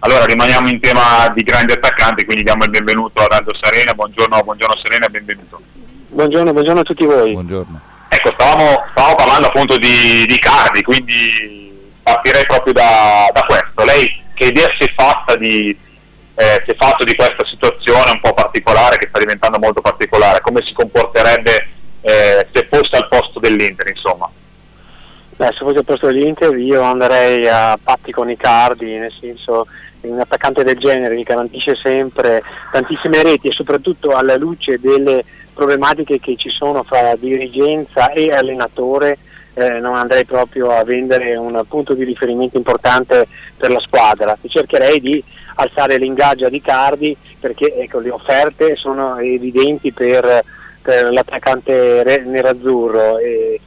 Allora rimaniamo in tema di grandi attaccanti, quindi diamo il benvenuto ad Aldo Serena. Buongiorno, buongiorno Serena, benvenuto. Buongiorno, buongiorno a tutti voi. Buongiorno. Ecco, stavamo, stavamo parlando appunto di, di Cardi, quindi partirei proprio da, da, questo. Lei che idea si è fatta di, eh, si è fatto di questa situazione un po' particolare, che sta diventando molto particolare? Come si comporterebbe eh, se fosse al posto dell'Inter, insomma? Beh, se fosse al posto dell'Inter io andrei a patti con i cardi, nel senso un attaccante del genere che garantisce sempre tantissime reti e soprattutto alla luce delle problematiche che ci sono fra dirigenza e allenatore eh, non andrei proprio a vendere un punto di riferimento importante per la squadra. Cercherei di alzare l'ingaggio di Cardi perché ecco, le offerte sono evidenti per, per l'attaccante nerazzurro e,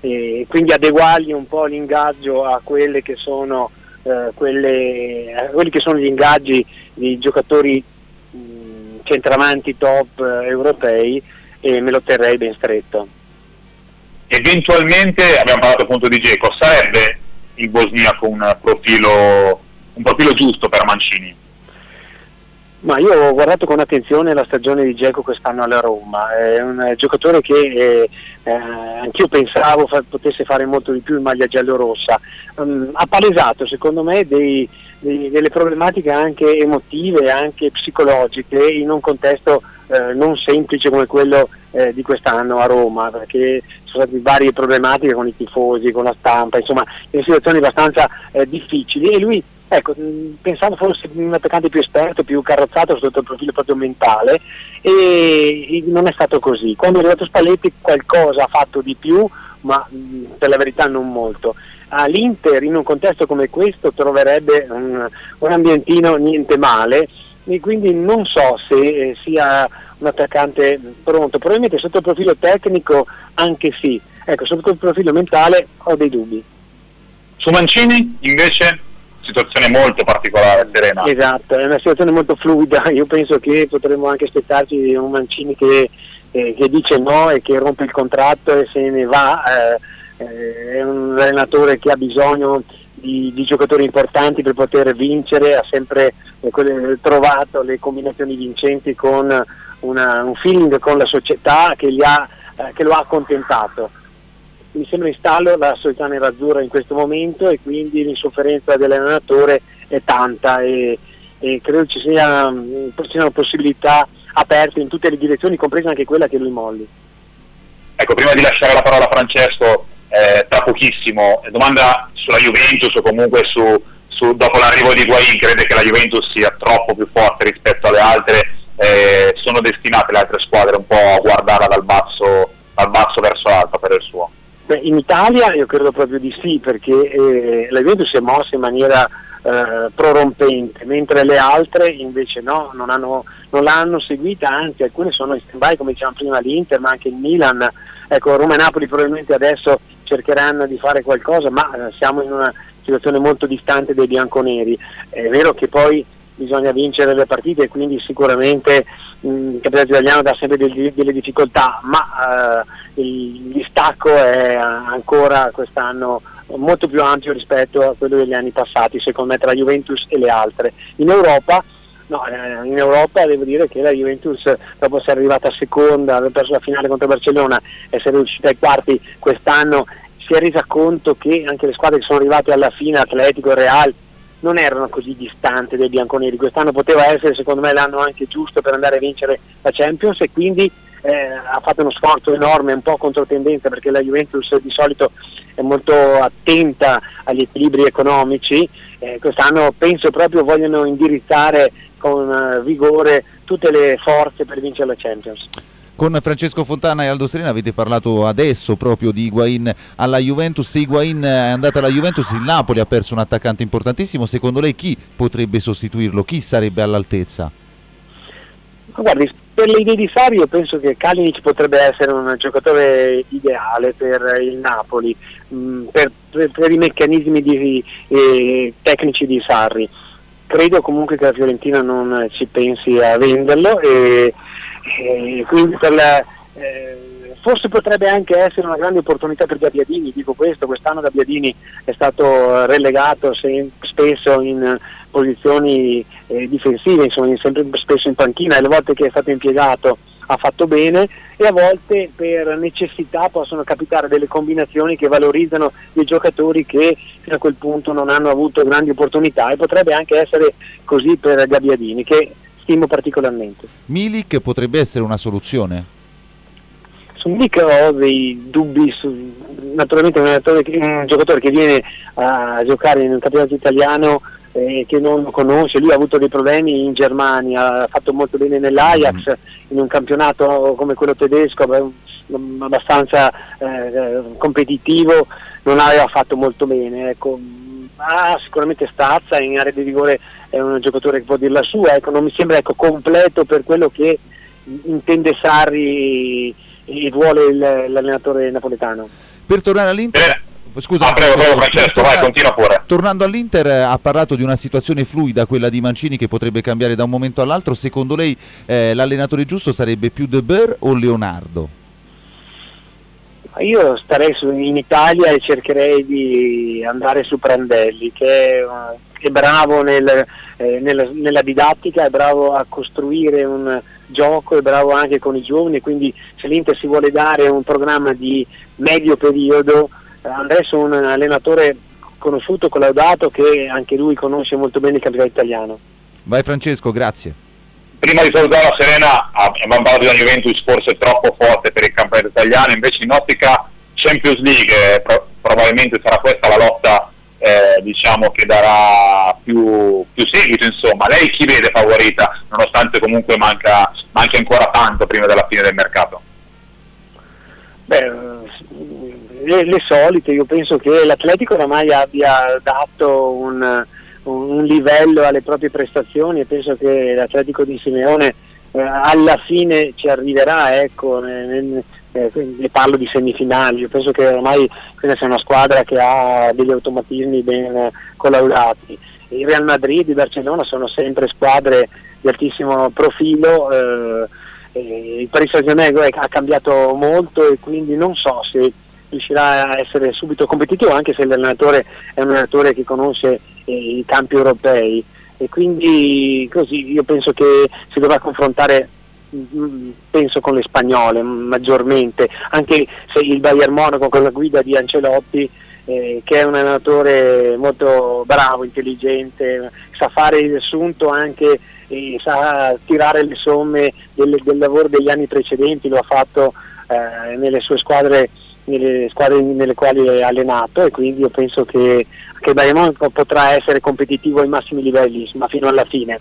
e quindi adeguargli un po' l'ingaggio a quelle che sono eh, quelle, quelli che sono gli ingaggi di giocatori mh, centravanti top eh, europei e me lo terrei ben stretto. Eventualmente, abbiamo parlato appunto di Geco, sarebbe il bosniaco un profilo, un profilo giusto per Mancini? Ma io ho guardato con attenzione la stagione di Geco quest'anno alla Roma, è un giocatore che eh, eh, anch'io pensavo fa, potesse fare molto di più in maglia giallorossa, um, ha palesato secondo me dei, dei, delle problematiche anche emotive, anche psicologiche in un contesto eh, non semplice come quello eh, di quest'anno a Roma, perché ci sono state varie problematiche con i tifosi, con la stampa, insomma, in situazioni abbastanza eh, difficili. E lui Ecco, pensavo fosse un attaccante più esperto, più carrozzato sotto il profilo proprio mentale e non è stato così. Quando è arrivato Spalletti qualcosa ha fatto di più, ma per la verità non molto. All'Inter in un contesto come questo troverebbe un, un ambientino niente male e quindi non so se eh, sia un attaccante pronto, probabilmente sotto il profilo tecnico anche sì, ecco sotto il profilo mentale ho dei dubbi. Su Mancini invece situazione molto particolare, Serena. Esatto, è una situazione molto fluida, io penso che potremmo anche aspettarci un Mancini che, eh, che dice no e che rompe il contratto e se ne va, eh, eh, è un allenatore che ha bisogno di, di, giocatori importanti per poter vincere, ha sempre eh, trovato le combinazioni vincenti con una, un feeling con la società che, ha, eh, che lo ha accontentato mi sembra in stallo la società nerazzurra in questo momento e quindi l'insofferenza dell'allenatore è tanta e, e credo ci, sia, mm, siano possibilità aperte in tutte le direzioni, compresa anche quella che lui molli. Ecco, prima di lasciare la parola a Francesco, eh, tra pochissimo, domanda sulla Juventus o comunque su, su, dopo l'arrivo di Guain, crede che la Juventus sia troppo più forte rispetto alle altre? Eh, sono destinate le altre squadre un po' a guardarla dal basso, dal basso verso l'alto per il suo? Beh, in Italia io credo proprio di sì, perché eh, la Juventus si è mossa in maniera eh, prorompente, mentre le altre invece no, non, hanno, non l'hanno seguita, anzi alcune sono in stand-by come dicevamo prima l'Inter, ma anche il Milan. Ecco, Roma e Napoli probabilmente adesso cercheranno di fare qualcosa, ma eh, siamo in una situazione molto distante dei bianconeri. È vero che poi bisogna vincere le partite e quindi sicuramente mh, il campionato italiano dà sempre delle, delle difficoltà, ma eh, il distacco è ancora quest'anno molto più ampio rispetto a quello degli anni passati, secondo me tra Juventus e le altre. In Europa, no, eh, in Europa devo dire che la Juventus dopo essere arrivata seconda, aver perso la finale contro Barcellona, essere uscita ai quarti quest'anno si è resa conto che anche le squadre che sono arrivate alla fine, Atletico, Real, non erano così distanti dei bianconeri. Quest'anno poteva essere secondo me l'anno anche giusto per andare a vincere la Champions e quindi eh, ha fatto uno sforzo enorme, un po' controtendenza perché la Juventus di solito è molto attenta agli equilibri economici, eh, quest'anno penso proprio vogliono indirizzare con uh, vigore tutte le forze per vincere la Champions. Con Francesco Fontana e Aldo Serena avete parlato adesso proprio di Higuain alla Juventus. Se Higuain è andata alla Juventus, il Napoli ha perso un attaccante importantissimo. Secondo lei chi potrebbe sostituirlo? Chi sarebbe all'altezza? Guardi, per le idee di Sari io penso che Kalinic potrebbe essere un giocatore ideale per il Napoli, mm, per, per, per, i meccanismi di, eh, tecnici di Sarri. Credo comunque che la Fiorentina non ci pensi a venderlo e, e quindi per la, eh, forse potrebbe anche essere una grande opportunità per Gabbiadini, dico questo, quest'anno Gabbiadini è stato relegato se, spesso in posizioni eh, difensive, insomma sempre spesso in panchina e le volte che è stato impiegato ha fatto bene e a volte per necessità possono capitare delle combinazioni che valorizzano dei giocatori che fino a quel punto non hanno avuto grandi opportunità e potrebbe anche essere così per Gabbiadini che stimo particolarmente. Milik potrebbe essere una soluzione? Su Milik ho dei dubbi, su, naturalmente un, un, giocatore che viene a giocare in un campionato italiano eh, che non conosce, lui ha avuto dei problemi in Germania, ha fatto molto bene nell'Ajax, mm. in un campionato come quello tedesco abbastanza eh, competitivo, non aveva fatto molto bene. Ecco. Ah, sicuramente stazza, in area di rigore è un giocatore che può dire la sua, ecco, non mi sembra ecco, completo per quello che intende Sarri e vuole il, l'allenatore napoletano. Per tornare all'Inter... Scusa, ah, prego, prego Francesco, vai, continua pure. Tornando all'Inter, eh, ha parlato di una situazione fluida, quella di Mancini, che potrebbe cambiare da un momento all'altro. Secondo lei eh, l'allenatore giusto sarebbe più De Boer o Leonardo? Io starei su, in Italia e cercherei di andare su Prandelli, che è, è bravo nel, eh, nella, nella, didattica, è bravo a costruire un gioco, è bravo anche con i giovani, quindi se l'Inter si vuole dare un programma di medio periodo andrei su un allenatore conosciuto, collaudato, che anche lui conosce molto bene il campionato italiano. Vai Francesco, grazie. Prima di salutare la Serena, abbiamo parlato di una Juventus forse troppo forte per il campionato italiano, invece in ottica Champions League pro- probabilmente sarà questa la lotta eh, diciamo che darà più, più, seguito insomma. Lei chi vede favorita nonostante comunque manca, manca ancora tanto prima della fine del mercato? Beh, le, le, solite, io penso che l'Atletico oramai abbia dato un, un, livello alle proprie prestazioni e penso che l'Atletico di Simeone eh, alla fine ci arriverà, ecco, nel, eh, ne parlo di semifinali, io penso che ormai questa sia una squadra che ha degli automatismi ben collaudati. Il Real Madrid e il Barcellona sono sempre squadre di altissimo profilo. Eh, il Paris Saint-Germain ha cambiato molto e quindi non so se riuscirà a essere subito competitivo anche se l'allenatore è un allenatore che conosce i campi europei. E quindi così io penso che si dovrà confrontare mm, penso con le spagnole maggiormente. Anche se il Bayern Monaco con la guida di Ancelotti eh, che è un allenatore molto bravo, intelligente, sa fare il riassunto anche e sa tirare le somme del, del lavoro degli anni precedenti, lo ha fatto eh, nelle sue squadre nelle squadre nelle quali è allenato e quindi io penso che, che Bayern potrà essere competitivo ai massimi livelli ma fino alla fine.